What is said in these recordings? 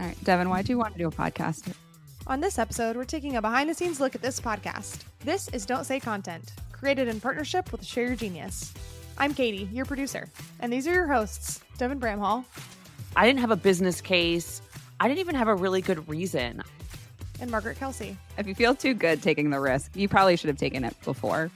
All right, Devin, why do you want to do a podcast? On this episode, we're taking a behind the scenes look at this podcast. This is Don't Say Content, created in partnership with Share Your Genius. I'm Katie, your producer, and these are your hosts, Devin Bramhall. I didn't have a business case. I didn't even have a really good reason. And Margaret Kelsey. If you feel too good taking the risk, you probably should have taken it before.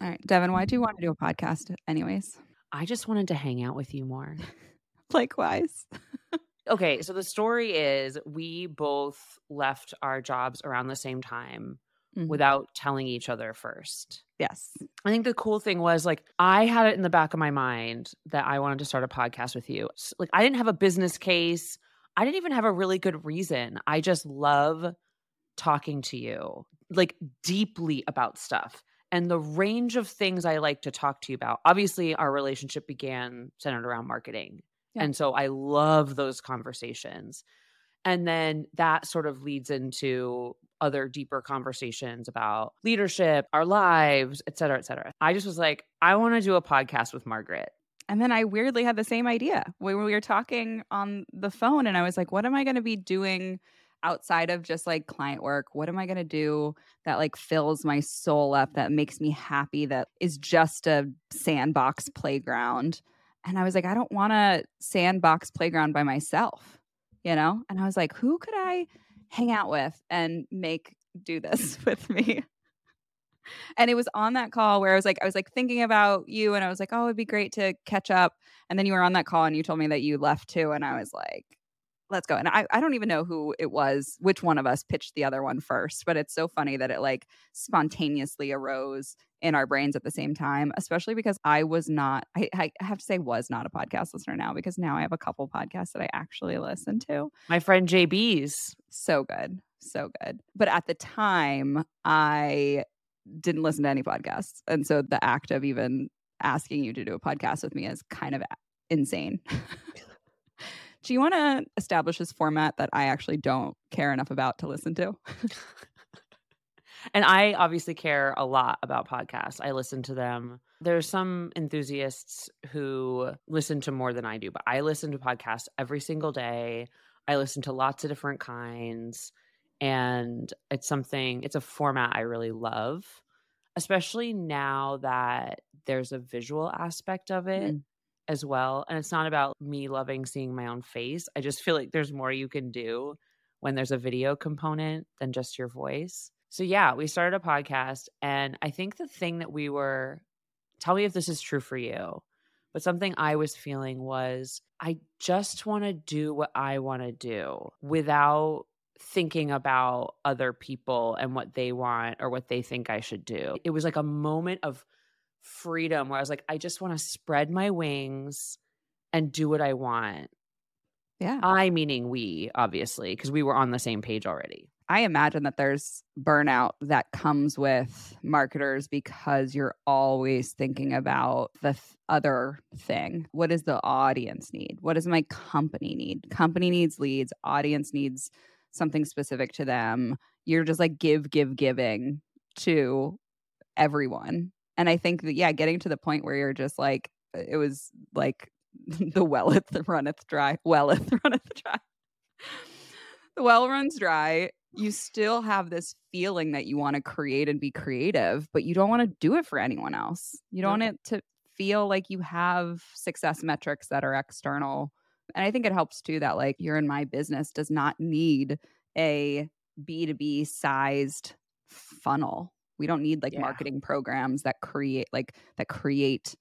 All right, Devin, why do you want to do a podcast, anyways? I just wanted to hang out with you more. Likewise. okay, so the story is we both left our jobs around the same time mm-hmm. without telling each other first. Yes. I think the cool thing was like I had it in the back of my mind that I wanted to start a podcast with you. Like I didn't have a business case. I didn't even have a really good reason. I just love talking to you like deeply about stuff and the range of things I like to talk to you about. Obviously, our relationship began centered around marketing. Yeah. And so I love those conversations. And then that sort of leads into other deeper conversations about leadership, our lives, et cetera, et cetera. I just was like, I want to do a podcast with Margaret. And then I weirdly had the same idea when we were talking on the phone. And I was like, what am I going to be doing outside of just like client work? What am I going to do that like fills my soul up, that makes me happy, that is just a sandbox playground? And I was like, I don't want a sandbox playground by myself, you know? And I was like, who could I hang out with and make do this with me? and it was on that call where I was like, I was like thinking about you and I was like, oh, it'd be great to catch up. And then you were on that call and you told me that you left too. And I was like, let's go. And I, I don't even know who it was, which one of us pitched the other one first, but it's so funny that it like spontaneously arose in our brains at the same time, especially because I was not, I, I have to say, was not a podcast listener now because now I have a couple podcasts that I actually listen to. My friend JB's. So good. So good. But at the time, I didn't listen to any podcasts. And so the act of even asking you to do a podcast with me is kind of insane. Do you want to establish this format that I actually don't care enough about to listen to? and I obviously care a lot about podcasts. I listen to them. There's some enthusiasts who listen to more than I do, but I listen to podcasts every single day. I listen to lots of different kinds. And it's something, it's a format I really love, especially now that there's a visual aspect of it. Mm as well. And it's not about me loving seeing my own face. I just feel like there's more you can do when there's a video component than just your voice. So, yeah, we started a podcast. And I think the thing that we were, tell me if this is true for you, but something I was feeling was I just want to do what I want to do without thinking about other people and what they want or what they think I should do. It was like a moment of freedom where I was like, I just want to spread my wings and do what I want. Yeah. I meaning we, obviously, because we were on the same page already. I imagine that there's burnout that comes with marketers because you're always thinking about the th- other thing. What does the audience need? What does my company need? Company needs leads, audience needs something specific to them. You're just like give, give, giving to everyone and I think that, yeah, getting to the point where you're just like, uh, it was like the welleth runneth dry, welleth runneth dry. the well runs dry. You still have this feeling that you want to create and be creative, but you don't want to do it for anyone else. You don't want it to feel like you have success metrics that are external. And I think it helps too that like you're in my business does not need a B2B sized funnel we don't need like yeah. marketing programs that create like that create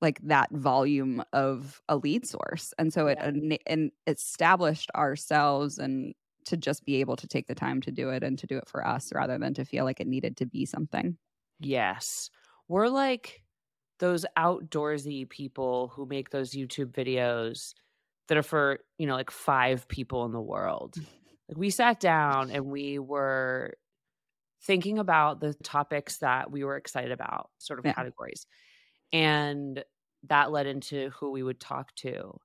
like that volume of a lead source. And so yeah. it and established ourselves and to just be able to take the time to do it and to do it for us rather than to feel like it needed to be something. Yes. We're like those outdoorsy people who make those YouTube videos that are for, you know, like five people in the world. Like we sat down and we were thinking about the topics that we were excited about, sort of yeah. categories. And that led into who we would talk to.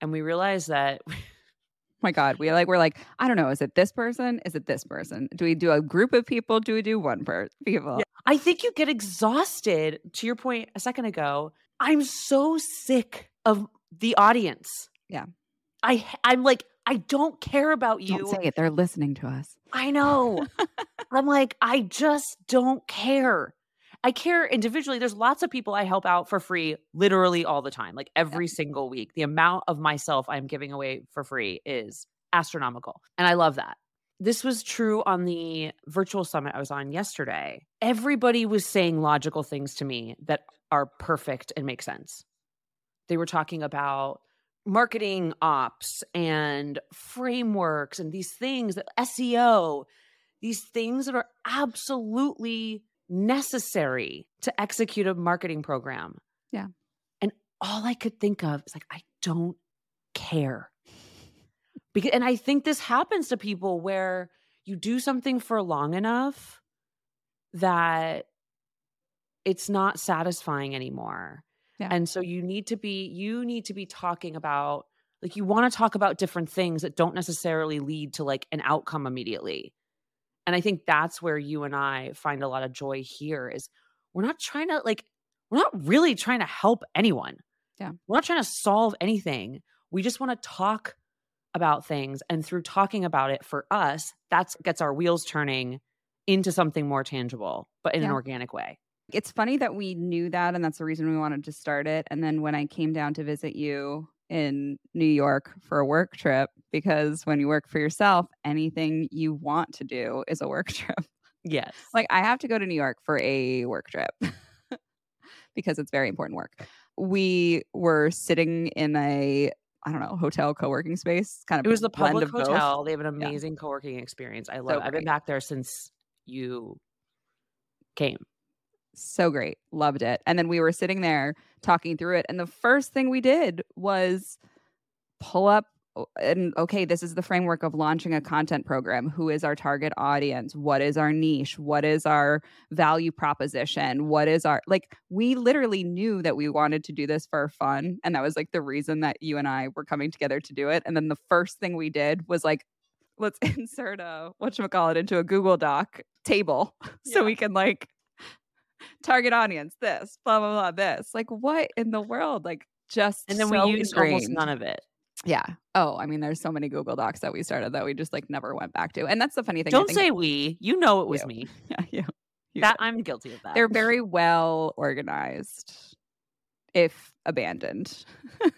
And we realized that my god, we like we're like I don't know. Is it this person? Is it this person? Do we do a group of people? Do we do one person people? Yeah. I think you get exhausted. To your point a second ago, I'm so sick of the audience. Yeah. I I'm like I don't care about you. Don't say it. They're listening to us. I know. I'm like I just don't care. I care individually. There's lots of people I help out for free literally all the time, like every yeah. single week. The amount of myself I'm giving away for free is astronomical. And I love that. This was true on the virtual summit I was on yesterday. Everybody was saying logical things to me that are perfect and make sense. They were talking about marketing ops and frameworks and these things that SEO, these things that are absolutely necessary to execute a marketing program. Yeah. And all I could think of is like, I don't care. Because, and I think this happens to people where you do something for long enough that it's not satisfying anymore. Yeah. And so you need to be you need to be talking about like you want to talk about different things that don't necessarily lead to like an outcome immediately. And I think that's where you and I find a lot of joy here is we're not trying to like we're not really trying to help anyone. Yeah. We're not trying to solve anything. We just want to talk about things and through talking about it for us, that's gets our wheels turning into something more tangible, but in yeah. an organic way. It's funny that we knew that and that's the reason we wanted to start it and then when I came down to visit you in New York for a work trip because when you work for yourself, anything you want to do is a work trip. Yes. like I have to go to New York for a work trip because it's very important work. We were sitting in a I don't know, hotel co-working space. Kind of It was the public hotel. Both. They have an amazing yeah. co-working experience. I love so it. I've been back there since you came. So great. Loved it. And then we were sitting there talking through it. And the first thing we did was pull up and okay, this is the framework of launching a content program. Who is our target audience? What is our niche? What is our value proposition? What is our like we literally knew that we wanted to do this for fun and that was like the reason that you and I were coming together to do it. And then the first thing we did was like let's insert a whatchamacallit into a Google Doc table yeah. so we can like target audience, this, blah, blah, blah, this. Like, what in the world? Like, just and then so we used ingrained. almost none of it. Yeah. Oh, I mean, there's so many Google Docs that we started that we just like never went back to. And that's the funny thing. Don't say we. You know it was you. me. Yeah, you. you that I'm guilty of that. They're very well organized, if abandoned. That's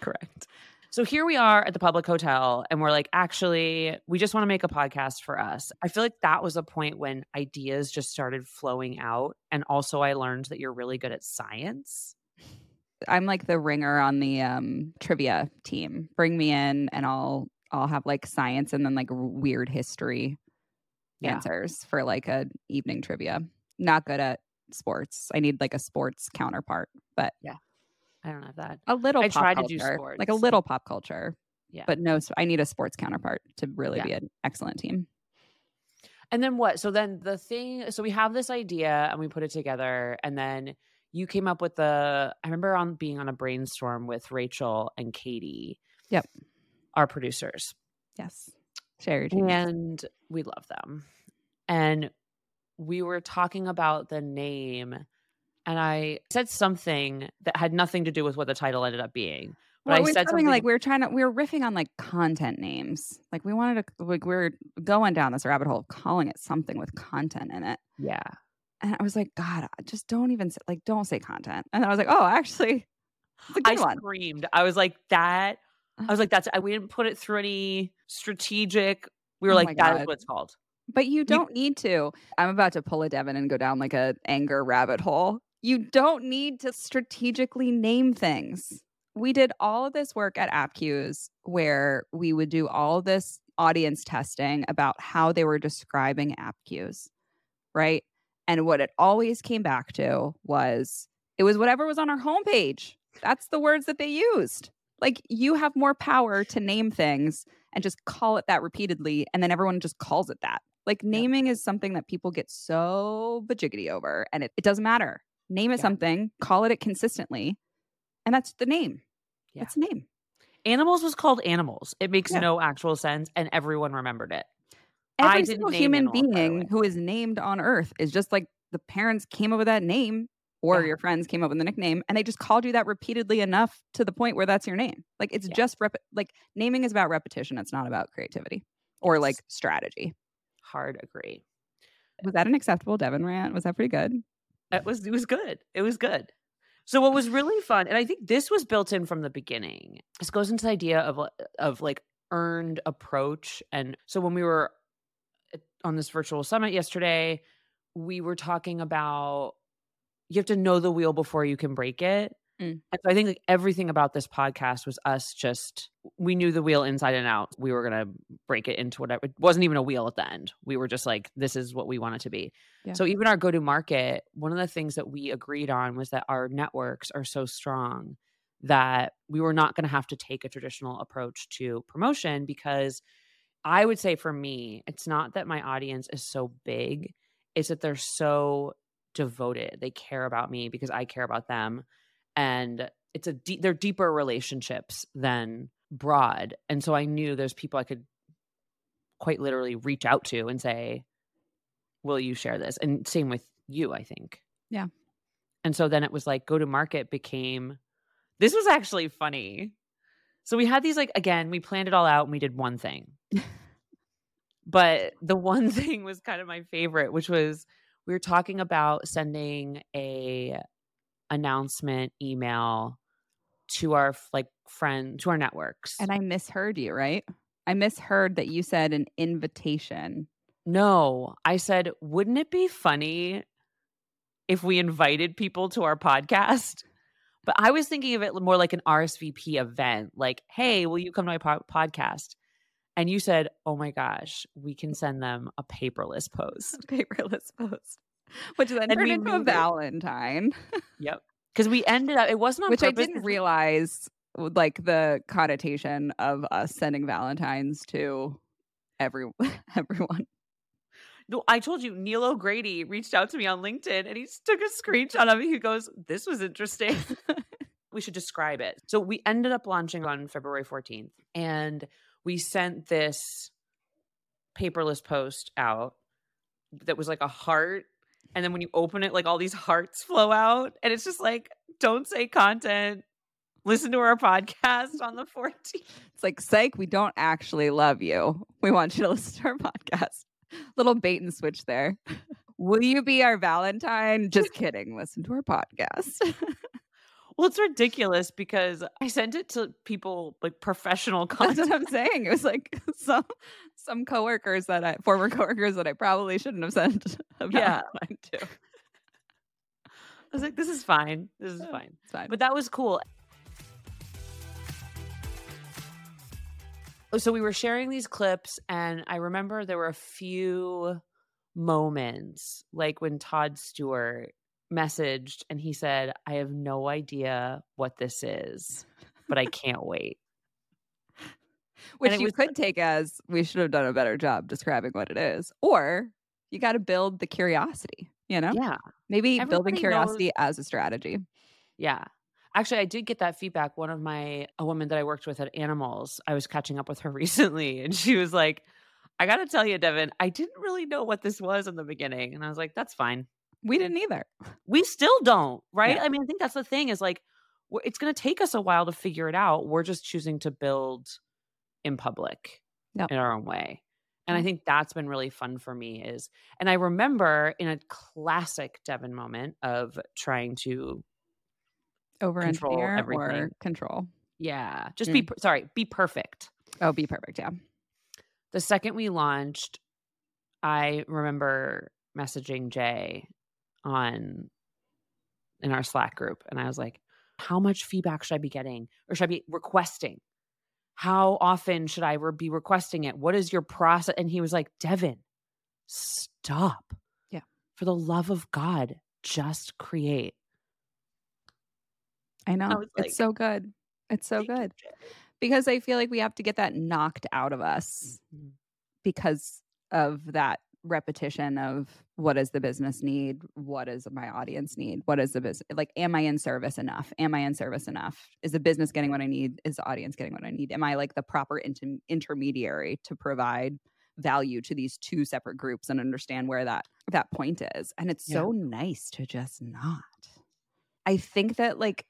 correct. So here we are at the public hotel, and we're like, actually, we just want to make a podcast for us. I feel like that was a point when ideas just started flowing out. And also, I learned that you're really good at science. I'm like the ringer on the um, trivia team. Bring me in, and I'll I'll have like science and then like weird history yeah. answers for like a evening trivia. Not good at sports. I need like a sports counterpart, but yeah. I don't have that. A little. I try culture, to do sports, like a little pop culture. Yeah, but no, I need a sports counterpart to really yeah. be an excellent team. And then what? So then the thing. So we have this idea and we put it together, and then you came up with the. I remember on being on a brainstorm with Rachel and Katie. Yep, our producers. Yes, share and we love them. And we were talking about the name and I said something that had nothing to do with what the title ended up being. But well, I said something like we were trying to we were riffing on like content names. Like we wanted to like we are going down this rabbit hole calling it something with content in it. Yeah. And I was like, God, just don't even say, like don't say content. And I was like, oh, actually, I one. screamed. I was like that. I was like, that's. I, we didn't put it through any strategic. We were oh like, that is what it's called. But you don't you, need to. I'm about to pull a Devin and go down like a anger rabbit hole you don't need to strategically name things. We did all of this work at Appcues where we would do all this audience testing about how they were describing Appcues, right? And what it always came back to was it was whatever was on our homepage. That's the words that they used. Like you have more power to name things and just call it that repeatedly, and then everyone just calls it that. Like naming is something that people get so bajiggity over, and it, it doesn't matter name it yeah. something, call it it consistently, and that's the name. Yeah. That's the name. Animalz was called Animalz. It makes Yeah. no actual sense, and everyone remembered it. Every single human Animalz, by the way. being who is named on Earth is just like the parents came up with that name, or Yeah. your friends came up with the nickname, and they just called you that repeatedly enough to the point where that's your name. Like it's just rep- like naming is about repetition. It's not about creativity or like strategy. Hard agree. Was that an acceptable Devin rant? Was that pretty good? It was it was good. It was good. So what was really fun, and I think this was built in from the beginning. This goes into the idea of uh, of like earned approach. And so when we were uh, on this virtual summit yesterday, we were talking about you have to know the wheel before you can break it. Mm. And so I think like everything about this podcast was us just we knew the wheel inside and out. We were gonna break it into whatever. It wasn't even a wheel at the end. We were just like, this is what we want it to be. Yeah. So even our go to market, one of the things that we agreed on was that our networks are so strong that we were not going to have to take a traditional approach to promotion because I would say for me, it's not that my audience is so big, it's that they're so devoted. They care about me because I care about them. And it's a deep, they're deeper relationships than broad. And so I knew there's people I could quite literally reach out to and say, Will you share this? And same with you, I think. Yeah. And so then it was like go to market became this was actually funny. So we had these like again, we planned it all out and we did one thing. but the one thing was kind of my favorite, which was we were talking about sending a announcement email to our like friend to our networks. And I misheard you, right? I misheard that you said an invitation. no, I said, wouldn't it be funny if we invited people to our podcast? But I was thinking of it more like an RSVP event, like, hey, will you come to my po- podcast? And you said, oh my gosh, we can send them a paperless post. paperless post, which then And turned into a. Valentine, Yep. Because we ended up, it wasn't on which I didn't realize like the connotation of us sending Valentines to every everyone. No, I told you Neil O'Grady reached out to me on LinkedIn and he took a screenshot of it. He goes, This was interesting. we should describe it. So we ended up launching on February 14th and we sent this paperless post out that was like a heart. And then when you open it, like all these hearts flow out. And it's just like, don't say content. Listen to our podcast on the 14th. It's like, psych, we don't actually love you. We want you to listen to our podcast. Little bait and switch there. Will you be our Valentine? Just kidding. Listen to our podcast. Well, it's ridiculous because I sent it to people like professional That's content. what I'm saying. It was like some some coworkers that I former coworkers that I probably shouldn't have sent Yeah. Valentine to. I was like, this is fine. This is fine. It's fine. But that was cool. Oh, So we were sharing these clips, and I remember there were a few moments, like when Todd Stewart messaged and he said, I have no idea what this is, but I can't wait. Which you was- could take as we should have done a better job describing what it is. Or you got to build the curiosity, you know? Yeah. Maybe building Everybody knows- curiosity as a strategy. Yeah. Actually, I did get that feedback. One of my a woman that I worked with at Animalz, I was catching up with her recently, and she was like, "I got to tell you, Devin, I didn't really know what this was in the beginning." And I was like, "That's fine. We didn't either. We still don't, right? Yeah. I mean, I think that's the thing is like, it's going to take us a while to figure it out. We're just choosing to build in public Yep. in our own way." And I mm. think that's been really fun for me is and I remember in a classic Devin moment of trying to Over Control engineer or everything. control. yeah, just be mm. sorry, be perfect. Oh, be perfect. Yeah. the second we launched, I remember messaging Jay on in our Slack group, and I was like, "How much feedback should I be getting, or should I be requesting? How often should I re- be requesting it? What is your process?" And he was like, "Devin, stop. Yeah. for the love of God, just create." I know. was it's like, so good. It's so good. Because I feel like we have to get that knocked out of us Mhm. because of that repetition of what does the business need? What does my audience need? What is the business like am i in service enough? Am i in service enough? Is the business getting what i need? Is the audience getting what i need? Am i like the proper inter- intermediary to provide value to these two separate groups and understand where that that point is? And it's Yeah. so nice to just not. I think that like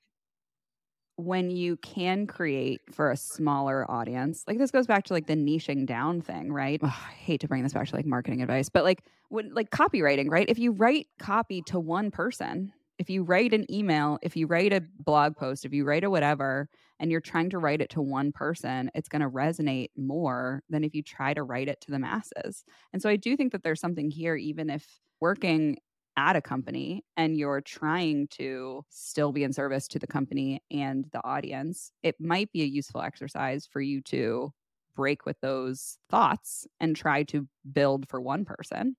when you can create for a smaller audience, like this goes back to like the niching down thing, right? Ugh, I hate to bring this back to like marketing advice, but like when like copywriting, right? If you write copy to one person, if you write an email, if you write a blog post, if you write a whatever, and you're trying to write it to one person, it's going to resonate more than if you try to write it to the masses. And so I do think that there's something here, even if working at a company and you're trying to still be in service to the company and the audience, it might be a useful exercise for you to break with those thoughts and try to build for one person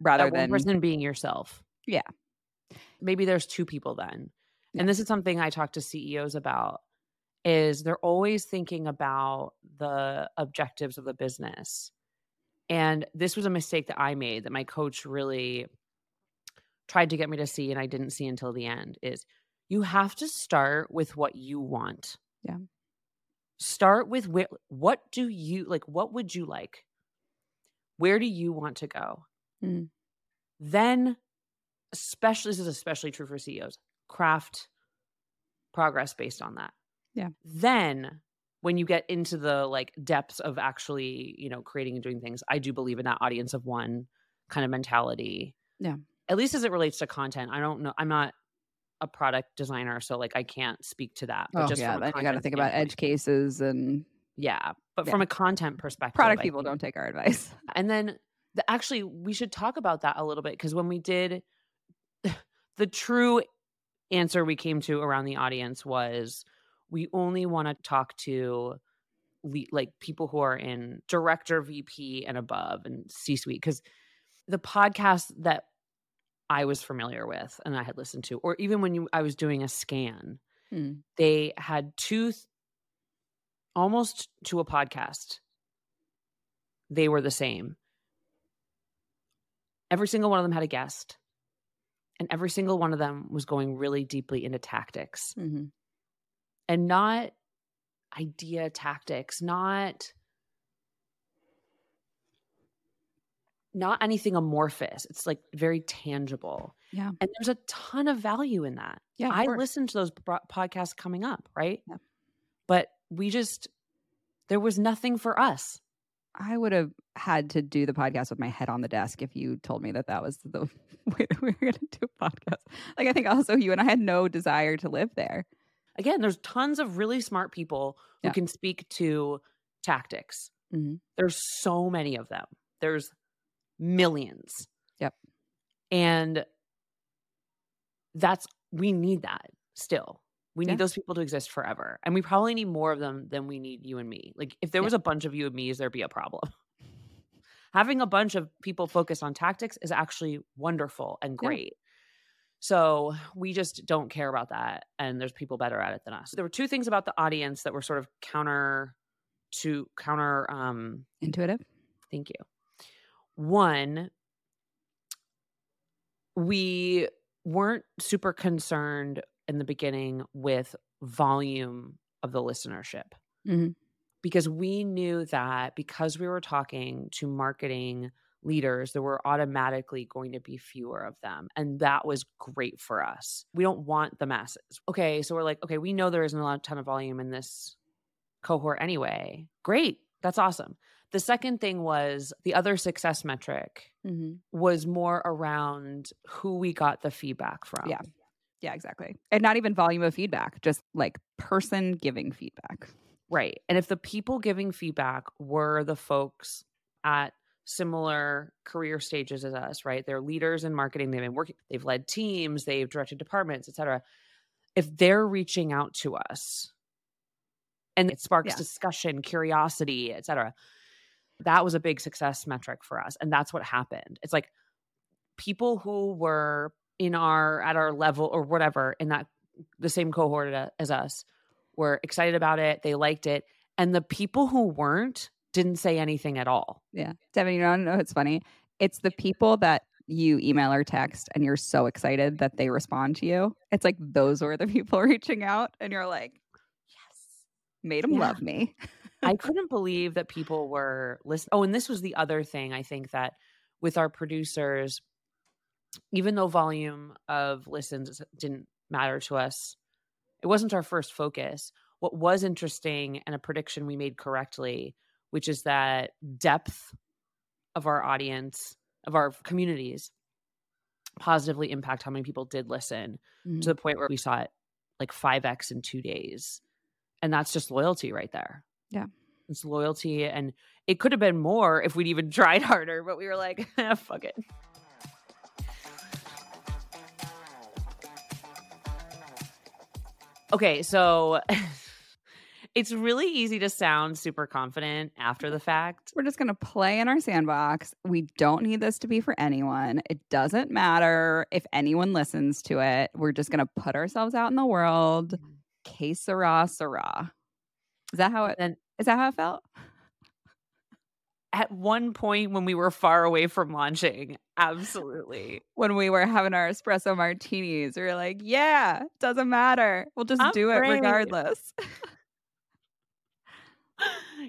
rather that one than person being yourself. Yeah. Maybe there's two people then. Yeah. And this is something I talk to CEOs about is they're always thinking about the objectives of the business. And this was a mistake that I made that my coach really tried to get me to see and I didn't see until the end is you have to start with what you want. Yeah. Start with wh- what do you like what would you like? Where do you want to go? Mm. Then especially this is especially true for CEOs. Craft progress based on that. Yeah. Then when you get into the like depths of actually, you know, creating and doing things, I do believe in that audience of one kind of mentality. Yeah. At least as it relates to content. I don't know. I'm not a product designer, so like I can't speak to that. But oh just yeah, then you got to think about edge cases and Yeah. But Yeah. from a content perspective, product people don't take our advice. and then the, actually, we should talk about that a little bit because when we did the true answer we came to around the audience was we only want to talk to le- like people who are in director, VP, and above and C suite because the podcast that I was familiar with and I had listened to, or even when you, I was doing a scan, Mm. they had two almost to a podcast they were the same. Every single one of them had a guest and every single one of them was going really deeply into tactics. Hmm and not idea tactics not not anything amorphous it's like very tangible Yeah. and there's a ton of value in that Yeah, I course. listen to those bro- podcasts coming up, right? Yeah. But we just there was nothing for us. I would have had to do the podcast with my head on the desk if you told me that that was the way that we were going to do a podcast. Like, I think also you and I had no desire to live there. Again, there's tons of really smart people who Yeah. can speak to tactics. Mhm. There's so many of them. There's millions. Yep. And that's we need that still. We need Yeah. those people to exist forever. And we probably need more of them than we need you and me. Like if there Yeah. was a bunch of you and me's, there'd be a problem. Having a bunch of people focused on tactics is actually wonderful and Yeah. great. So we just don't care about that. And there's people better at it than us. There were two things about the audience that were sort of counter to counter um Intuitive. Thank you. One, we weren't super concerned in the beginning with volume of the listenership Mhm. because we knew that because we were talking to marketing leaders, there were automatically going to be fewer of them. And that was great for us. We don't want the masses. Okay. So we're like, okay, we know there isn't a lot, ton of volume in this cohort anyway. Great. That's awesome. The second thing was the other success metric hmm was more around who we got the feedback from. Yeah. Yeah, exactly. And not even volume of feedback, just like person giving feedback. Right. And if the people giving feedback were the folks at similar career stages as us, right? They're leaders in marketing, they've been working, they've led teams, they've directed departments, et cetera. If they're reaching out to us and it sparks Yeah. discussion, curiosity, et cetera, that was a big success metric for us. And that's what happened. It's like people who were in our at our level or whatever in that the same cohort as us were excited about it they liked it and the people who weren't didn't say anything at all Yeah. Devin, you know, know it's funny. It's the people that you email or text and you're so excited that they respond to you. It's like those were the people reaching out and you're like, yes, made them Yeah. love me. I couldn't believe that people were listening. Oh, and this was the other thing I think that with our producers, even though volume of listens didn't matter to us, it wasn't our first focus. What was interesting and a prediction we made correctly, which is that depth of our audience, of our communities, positively impact how many people did listen Mhm. to the point where we saw it like 5x in two days. And that's just loyalty right there. Yeah. It's loyalty. And it could have been more if we'd even tried harder, but we were like, "Ah, fuck it. Okay, so it's really easy to sound super confident after the fact. We're just going to play in our sandbox. We don't need this to be for anyone. It doesn't matter if anyone listens to it. We're just going to put ourselves out in the world. Que sera, sera. Is that how it? And- is that how it felt? At one point when we were far away from launching, absolutely. When we were having our espresso martinis, we were like, "Yeah, doesn't matter. We'll just I'm do it great." regardless.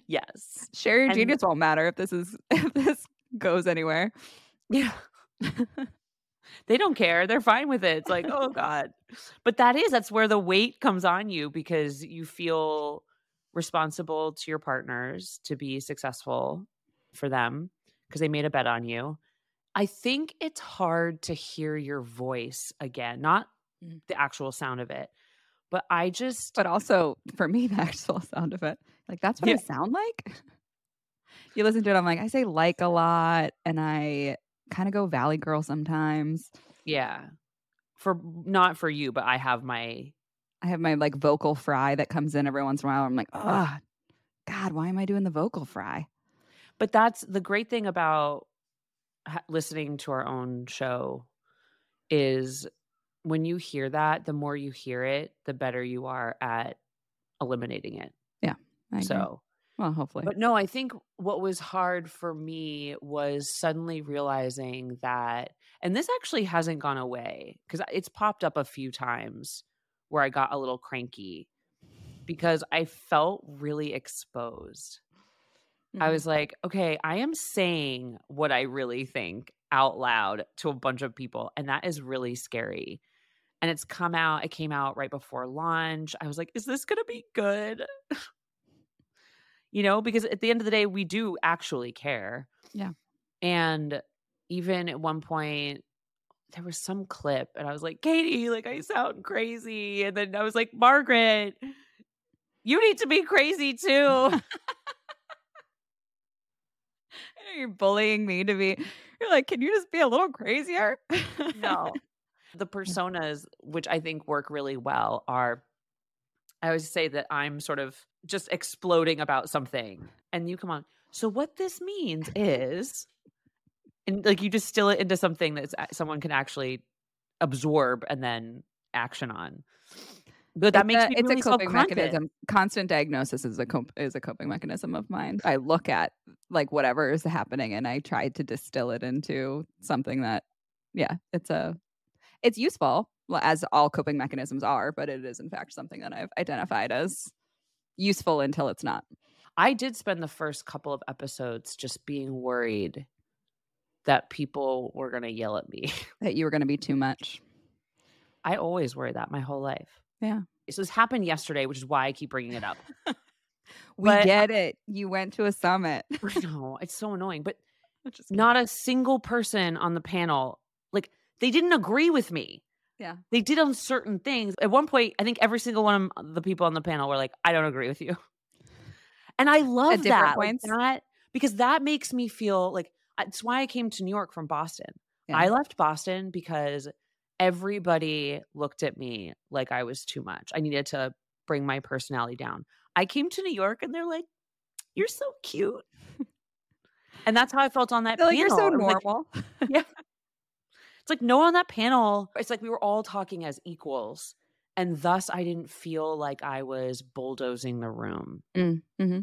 yes. Share your And- genius won't matter if this is if this goes anywhere." Yeah. they don't care. They're fine with it. It's like, oh God. But that is, that's where the weight comes on you because you feel responsible to your partners to be successful for them because they made a bet on you. I think it's hard to hear your voice again, not Mm. the actual sound of it, but I just, but also for me, the actual sound of it, like that's what I sound like. you listen to it, I'm like, I say like a lot, and I kind of go Valley Girl sometimes. yeah, for not for you, but I have my I have my like vocal fry that comes in every once in a while. I'm like, oh, God, why am I doing the vocal fry? But that's the great thing about listening to our own show is when you hear that, the more you hear it, the better you are at eliminating it. Agree. So, well, hopefully, but no, I think what was hard for me was suddenly realizing that, and this actually hasn't gone away because it's popped up a few times where I got a little cranky because I felt really exposed. I Mhm. was like, okay, I am saying what I really think out loud to a bunch of people. And that is really scary. And it's come out, it came out right before launch. I was like, is this going to be good? you know, because at the end of the day, we do actually care. Yeah. And even at one point, there was some clip, and I was like, Katie, like, I sound crazy. And then I was like, Margaret, you need to be crazy too. I know you're bullying me to be. You're like, can you just be a little crazier? no. The personas, which I think work really well, are I always say that I'm sort of just exploding about something. And you come on. So, what this means is, and like you distill it into something that someone can actually absorb and then action on. But that It's makes a, me it's really a coping mechanism. Constant diagnosis is a cop- is a coping mechanism of mine. I look at like whatever is happening and I try to distill it into something that, yeah, it's a it's useful well, as all coping mechanisms are, but it is in fact something that I've identified as useful until it's not. I did spend the first couple of episodes just being worried that people were going to yell at me. That you were going to be too much. I always worry that my whole life. Yeah. So this happened yesterday, which is why I keep bringing it up. We But- get it. You went to a summit. no, it's so annoying. But not a single person on the panel, like they didn't agree with me. Yeah. They did on certain things. At one point, I think every single one of the people on the panel were like, I don't agree with you. And I love that. like, that because that makes me feel like it's why I came to New York from Boston. Yeah. I left Boston because everybody looked at me like I was too much. I needed to bring my personality down. I came to New York and they're like, You're so cute. and that's how I felt on that They're like, you're panel. so was like- normal. it's like no on that panel. It's like we were all talking as equals. And thus I didn't feel like I was bulldozing the room. mm-hmm.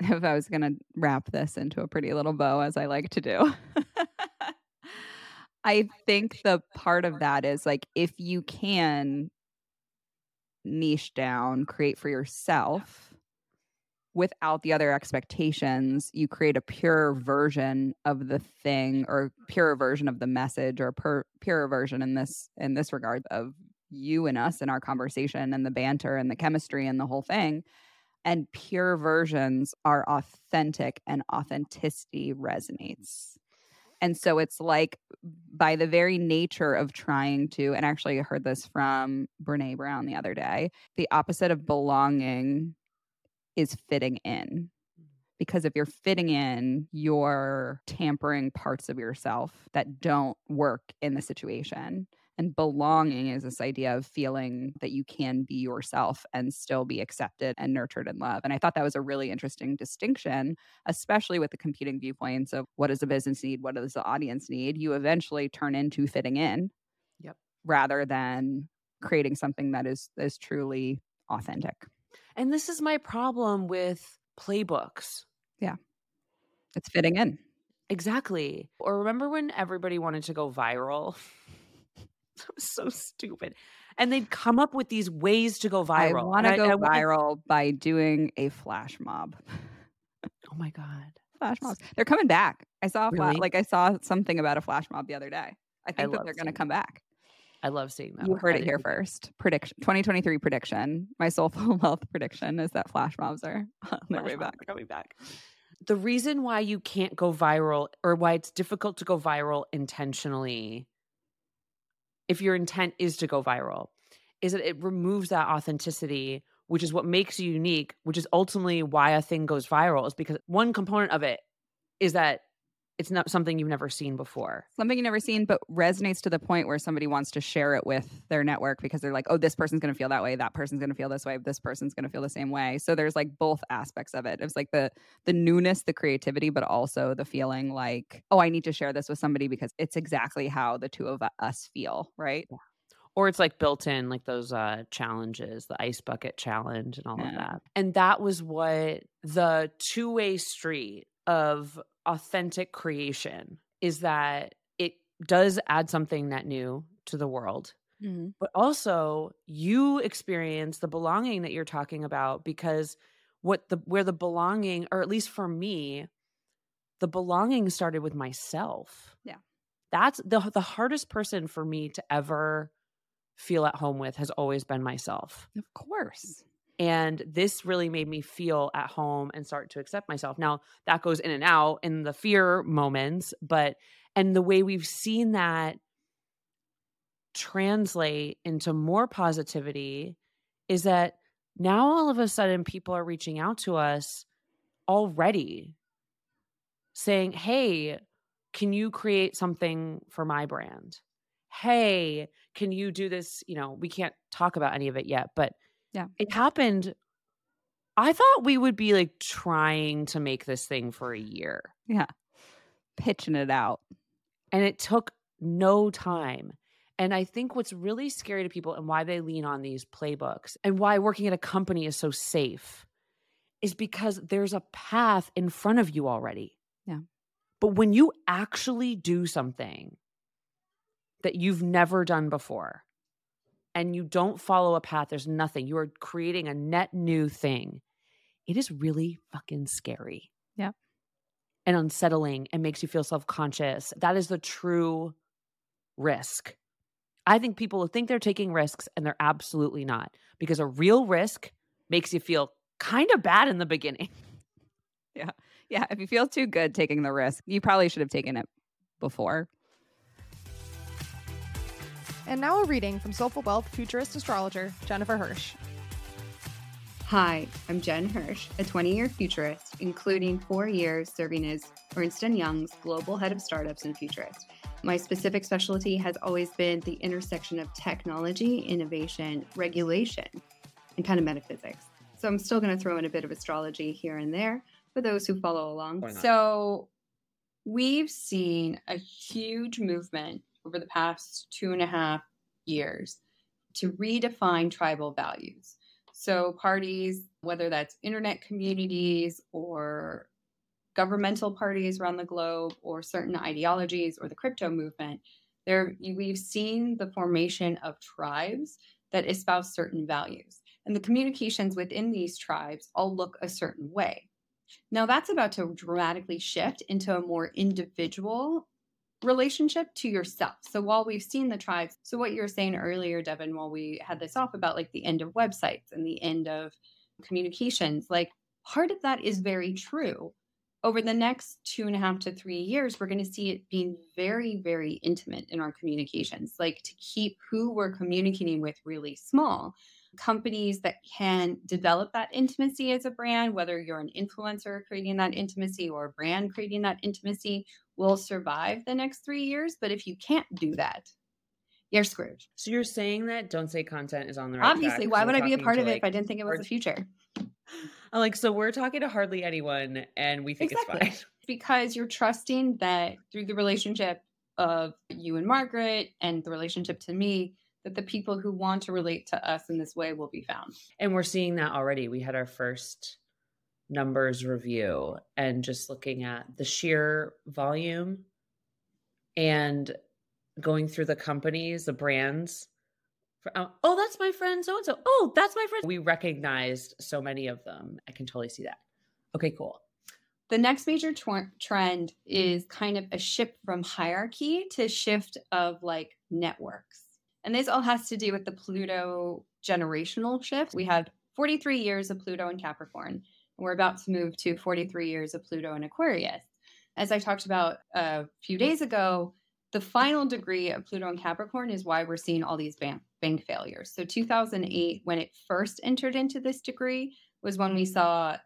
If I was going to wrap this into a pretty little bow, as I like to do. I think the part of that is like if you can niche down, create for yourself without the other expectations, you create a pure version of the thing or pure version of the message or per, pure version in this in this regard of you and us and our conversation and the banter and the chemistry and the whole thing. And pure versions are authentic and authenticity resonates. And so it's like by the very nature of trying to, and actually I heard this from Brene Brown the other day, the opposite of belonging is fitting in. Mm-hmm. Because if you're fitting in, you're tampering parts of yourself that don't work in the situation. And belonging is this idea of feeling that you can be yourself and still be accepted and nurtured and loved. And I thought that was a really interesting distinction, especially with the competing viewpoints of what does the business need? What does the audience need? You eventually turn into fitting in. Yep. Rather than creating something that is is truly authentic. And this is my problem with playbooks. Yeah. It's fitting in. Exactly. Or remember when everybody wanted to go viral? was so stupid. And they'd come up with these ways to go viral. I want to go I, I viral by doing a flash mob. oh my god, flash mobs! They're coming back. I saw a fla- really? like I saw something about a flash mob the other day. I think I that they're going to come back. I love seeing that. You heard it here first. Prediction 2023 prediction. My soulful wealth prediction is that flash mobs are on their Flash way back. are coming back. The reason why you can't go viral or why it's difficult to go viral intentionally, if your intent is to go viral, is that it removes that authenticity, which is what makes you unique, which is ultimately why a thing goes viral, is because one component of it is that it's not something you've never seen before. Something you've never seen, but resonates to the point where somebody wants to share it with their network because they're like, oh, this person's going to feel that way. That person's going to feel this way. This person's going to feel the same way. So there's like both aspects of it. It's like the the newness, the creativity, but also the feeling like, oh, I need to share this with somebody because it's exactly how the two of us feel, right? or it's like built in like those uh challenges the ice bucket challenge and all of that and that was what the two-way street of authentic creation is that it does add something that new to the world mm-hmm. but also you experience the belonging that you're talking about because what the where the belonging or at least for me the belonging started with myself Yeah. that's the the hardest person for me to ever feel at home with has always been myself Of course. And this really made me feel at home and start to accept myself. Now that goes in and out in the fear moments but and the way we've seen that translate into more positivity is that now all of a sudden people are reaching out to us already saying hey can you create something for my brand? Hey can you do this? You know we can't talk about any of it yet but Yeah. it happened i thought we would be like trying to make this thing for a year Yeah. Pitching it out. and it took no time and i think what's really scary to people and why they lean on these playbooks and why working at a company is so safe is because there's a path in front of you already Yeah. but when you actually do something that you've never done before and you don't follow a path there's nothing you are creating a net new thing it is really fucking scary Yeah. and unsettling and makes you feel self-conscious that is the true risk i think people think they're taking risks and they're absolutely not because a real risk makes you feel kind of bad in the beginning Yeah. Yeah. If you feel too good taking the risk, you probably should have taken it before. And now a reading from Soulful Wealth futurist astrologer Jennifer Hirsh. Hi, I'm Jenn Hirsh, a 20 year futurist, including four years serving as Ernst & Young's global head of startups and futurist. My specific specialty has always been the intersection of technology, innovation, regulation, and kind of metaphysics. So I'm still going to throw in a bit of astrology here and there for those who follow along. So we've seen a huge movement over the past two and a half years to redefine tribal values. So, parties, whether that's internet communities or governmental parties around the globe or certain ideologies or the crypto movement, there we've seen the formation of tribes that espouse certain values. And the communications within these tribes all look a certain way. Now, that's about to dramatically shift into a more individual relationship to yourself. So, while we've seen the tribes, so what you were saying earlier, Devin, while we had this off about like the end of websites and the end of communications, like part of that is very true. Over the next two and a half to three years, we're going to see it being very, very intimate in our communications, like to keep who we're communicating with really small companies that can develop that intimacy as a brand, whether you're an influencer creating that intimacy or a brand creating that intimacy, will survive the next three years. But if you can't do that, you're screwed. So you're saying that don't say content is on the right Obviously, track, why would I be a part of it if I didn't think it was hard- the future? I'm like, so we're talking to hardly anyone, and we think Exactly. it's fine. Because you're trusting that through the relationship of you and Margaret and the relationship to me, that the people who want to relate to us in this way will be found. And we're seeing that already. We had our first numbers review and just looking at the sheer volume and going through the companies, the brands. For, uh, oh, that's my friend so and so. Oh, that's my friend. We recognized so many of them. I can totally see that. Okay, cool. The next major tw- trend is kind of a shift from hierarchy to shift of like networks. And this all has to do with the Pluto generational shift. We had 43 years of Pluto in Capricorn, and we're about to move to 43 years of Pluto in Aquarius. As I talked about a few days ago, the final degree of Pluto in Capricorn is why we're seeing all these bank, bank failures. So 2008, when it first entered into this degree, was when we saw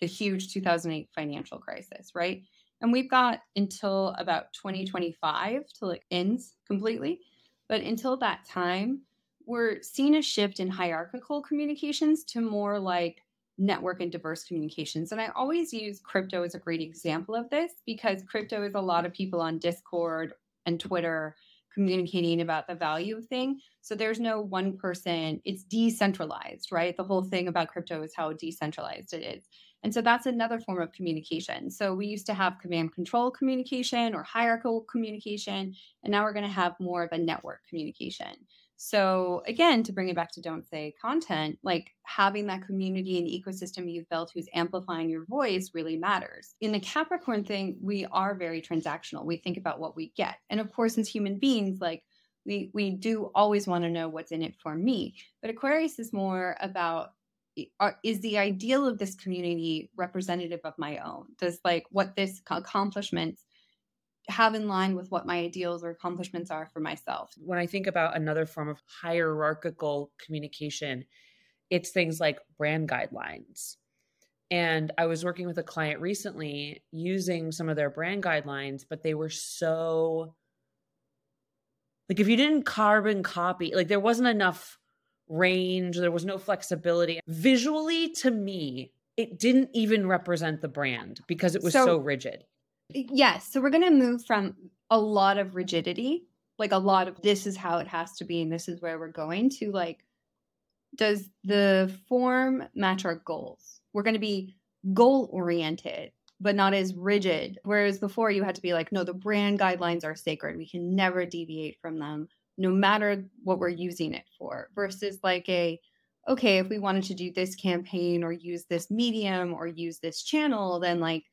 the huge 2008 financial crisis, right? And we've got until about 2025 till it ends completely. But until that time, we're seeing a shift in hierarchical communications to more like network and diverse communications. And I always use crypto as a great example of this because crypto is a lot of people on Discord and Twitter communicating about the value of thing. So there's no one person, it's decentralized, right? The whole thing about crypto is how decentralized it is. And so that's another form of communication. So we used to have command control communication or hierarchical communication, and now we're going to have more of a network communication. So again, to bring it back to don't say content, like having that community and ecosystem you've built who's amplifying your voice really matters. In the Capricorn thing, we are very transactional. We think about what we get. And of course, as human beings, like we we do always want to know what's in it for me. But Aquarius is more about are, uh, is the ideal of this community representative of my own? Does like what this accomplishments have in line with what my ideals or accomplishments are for myself? When I think about another form of hierarchical communication, it's things like brand guidelines. And I was working with a client recently using some of their brand guidelines, but they were so like if you didn't carbon copy, like there wasn't enough range, there was no flexibility. Visually, to me, it didn't even represent the brand because it was so, So- rigid. Yes. So we're going to move from a lot of rigidity, like a lot of this is how it has to be and this is where we're going to like, does the form match our goals? We're going to be goal oriented, but not as rigid. Whereas before you had to be like, no, the brand guidelines are sacred. We can never deviate from them, no matter what we're using it for, versus like a, okay, if we wanted to do this campaign or use this medium or use this channel, then like,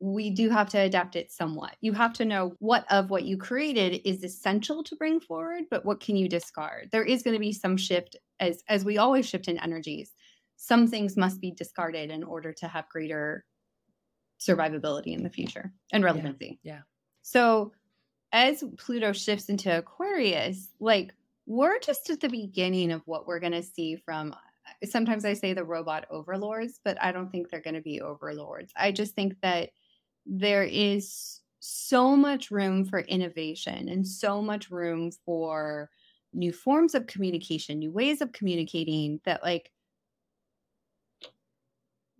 we do have to adapt it somewhat. You have to know what of what you created is essential to bring forward, but what can you discard? There is going to be some shift as as we always shift in energies. Some things must be discarded in order to have greater survivability in the future and relevancy. yeah. So as Pluto shifts into Aquarius, like we're just at the beginning of what we're going to see from uh, sometimes I say the robot overlords, but I don't think they're going to be overlords. I just think that there is so much room for innovation and so much room for new forms of communication, new ways of communicating that like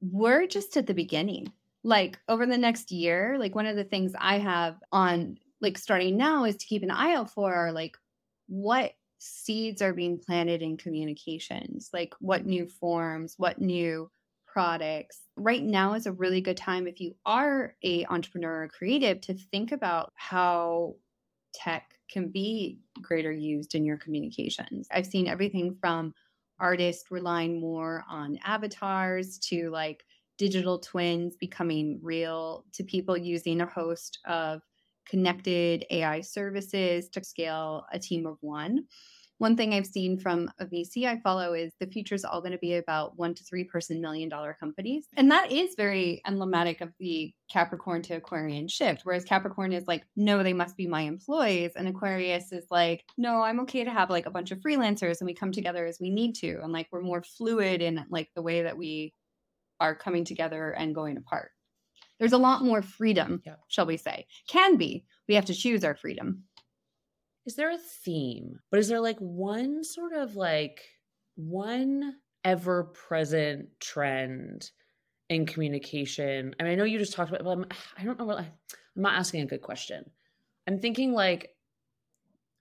we're just at the beginning. Like over the next year, like one of the things I have on like starting now is to keep an eye out for are like what seeds are being planted in communications like what new forms what new products. Right now is a really good time if you are a entrepreneur or creative to think about how tech can be greater used in your communications. I've seen everything from artists relying more on avatars to like digital twins becoming real to people using a host of connected AI services to scale a team of one. One thing I've seen from a VC I follow is the future is all going to be about one to three person million dollar companies. And that is very emblematic of the Capricorn to Aquarian shift. Whereas Capricorn is like, no, they must be my employees. And Aquarius is like, no, I'm okay to have like a bunch of freelancers and we come together as we need to. And like we're more fluid in like the way that we are coming together and going apart. There's a lot more freedom, shall we say. Can be. We have to choose our freedom. Is there a theme? But is there like one sort of like one ever present trend in communication? I mean, I know you just talked about, but I'm, I don't know what I, I'm not asking a good question. I'm thinking like,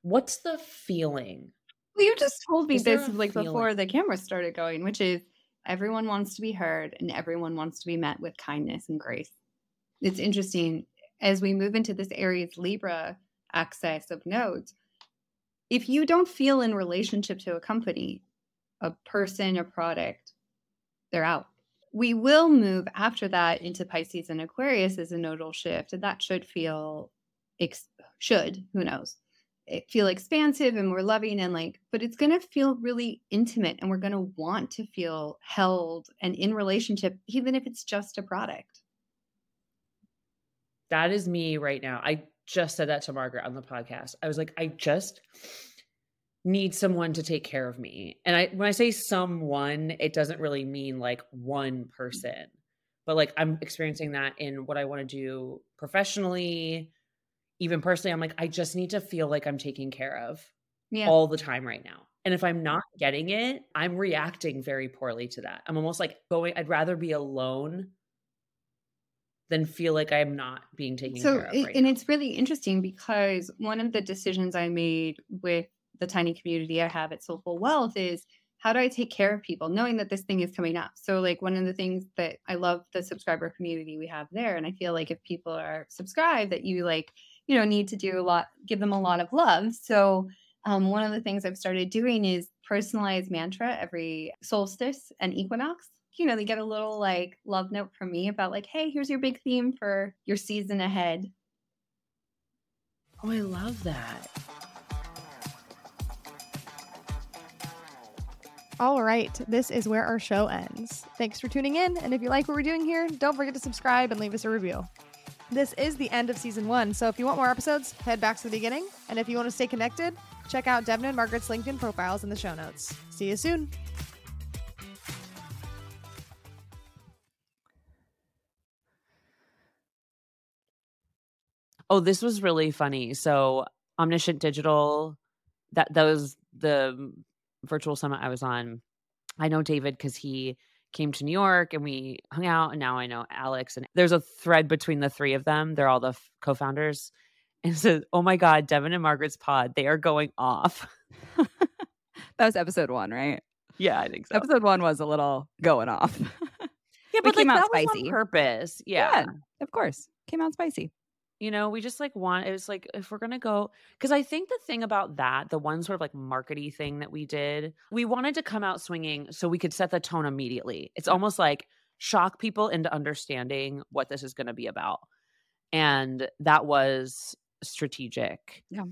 what's the feeling? Well, you just told me is this like feeling? before the camera started going, which is everyone wants to be heard and everyone wants to be met with kindness and grace it's interesting as we move into this Aries Libra axis of nodes. If you don't feel in relationship to a company, a person, a product, they're out. We will move after that into Pisces and Aquarius as a nodal shift, and that should feel ex- should who knows it feel expansive and more loving and like but it's going to feel really intimate and we're going to want to feel held and in relationship even if it's just a product that is me right now. I just said that to Margaret on the podcast. I was like, I just need someone to take care of me. And I when I say someone, it doesn't really mean like one person. But like I'm experiencing that in what I want to do professionally, even personally. I'm like, I just need to feel like I'm taking care of yeah. all the time right now. And if I'm not getting it, I'm reacting very poorly to that. I'm almost like going, I'd rather be alone then feel like I'm not being taken so, care of. Right and now. it's really interesting because one of the decisions I made with the tiny community I have at Soulful Wealth is how do I take care of people knowing that this thing is coming up? So, like, one of the things that I love the subscriber community we have there. And I feel like if people are subscribed, that you like, you know, need to do a lot, give them a lot of love. So, um, one of the things I've started doing is personalized mantra every solstice and equinox you know, they get a little like love note from me about like, hey, here's your big theme for your season ahead. Oh, I love that. All right, this is where our show ends. Thanks for tuning in, and if you like what we're doing here, don't forget to subscribe and leave us a review. This is the end of season one, so if you want more episodes, head back to the beginning. And if you want to stay connected, check out Devin and Margaret's LinkedIn profiles in the show notes. See you soon. Oh, this was really funny. So, Omniscient Digital, that that was the virtual summit I was on. I know David because he came to New York and we hung out, and now I know Alex. And there's a thread between the three of them. They're all the f- co-founders. And says, "Oh my God, Devin and Margaret's pod, they are going off." that was episode one, right? Yeah, I think so. Episode one was a little going off. yeah, but came like, out spicy. purpose. Yeah. yeah, of course, came out spicy. You know, we just like want it was like if we're gonna go because I think the thing about that, the one sort of like markety thing that we did, we wanted to come out swinging so we could set the tone immediately. It's almost like shock people into understanding what this is to be about, and that was strategic. Yeah.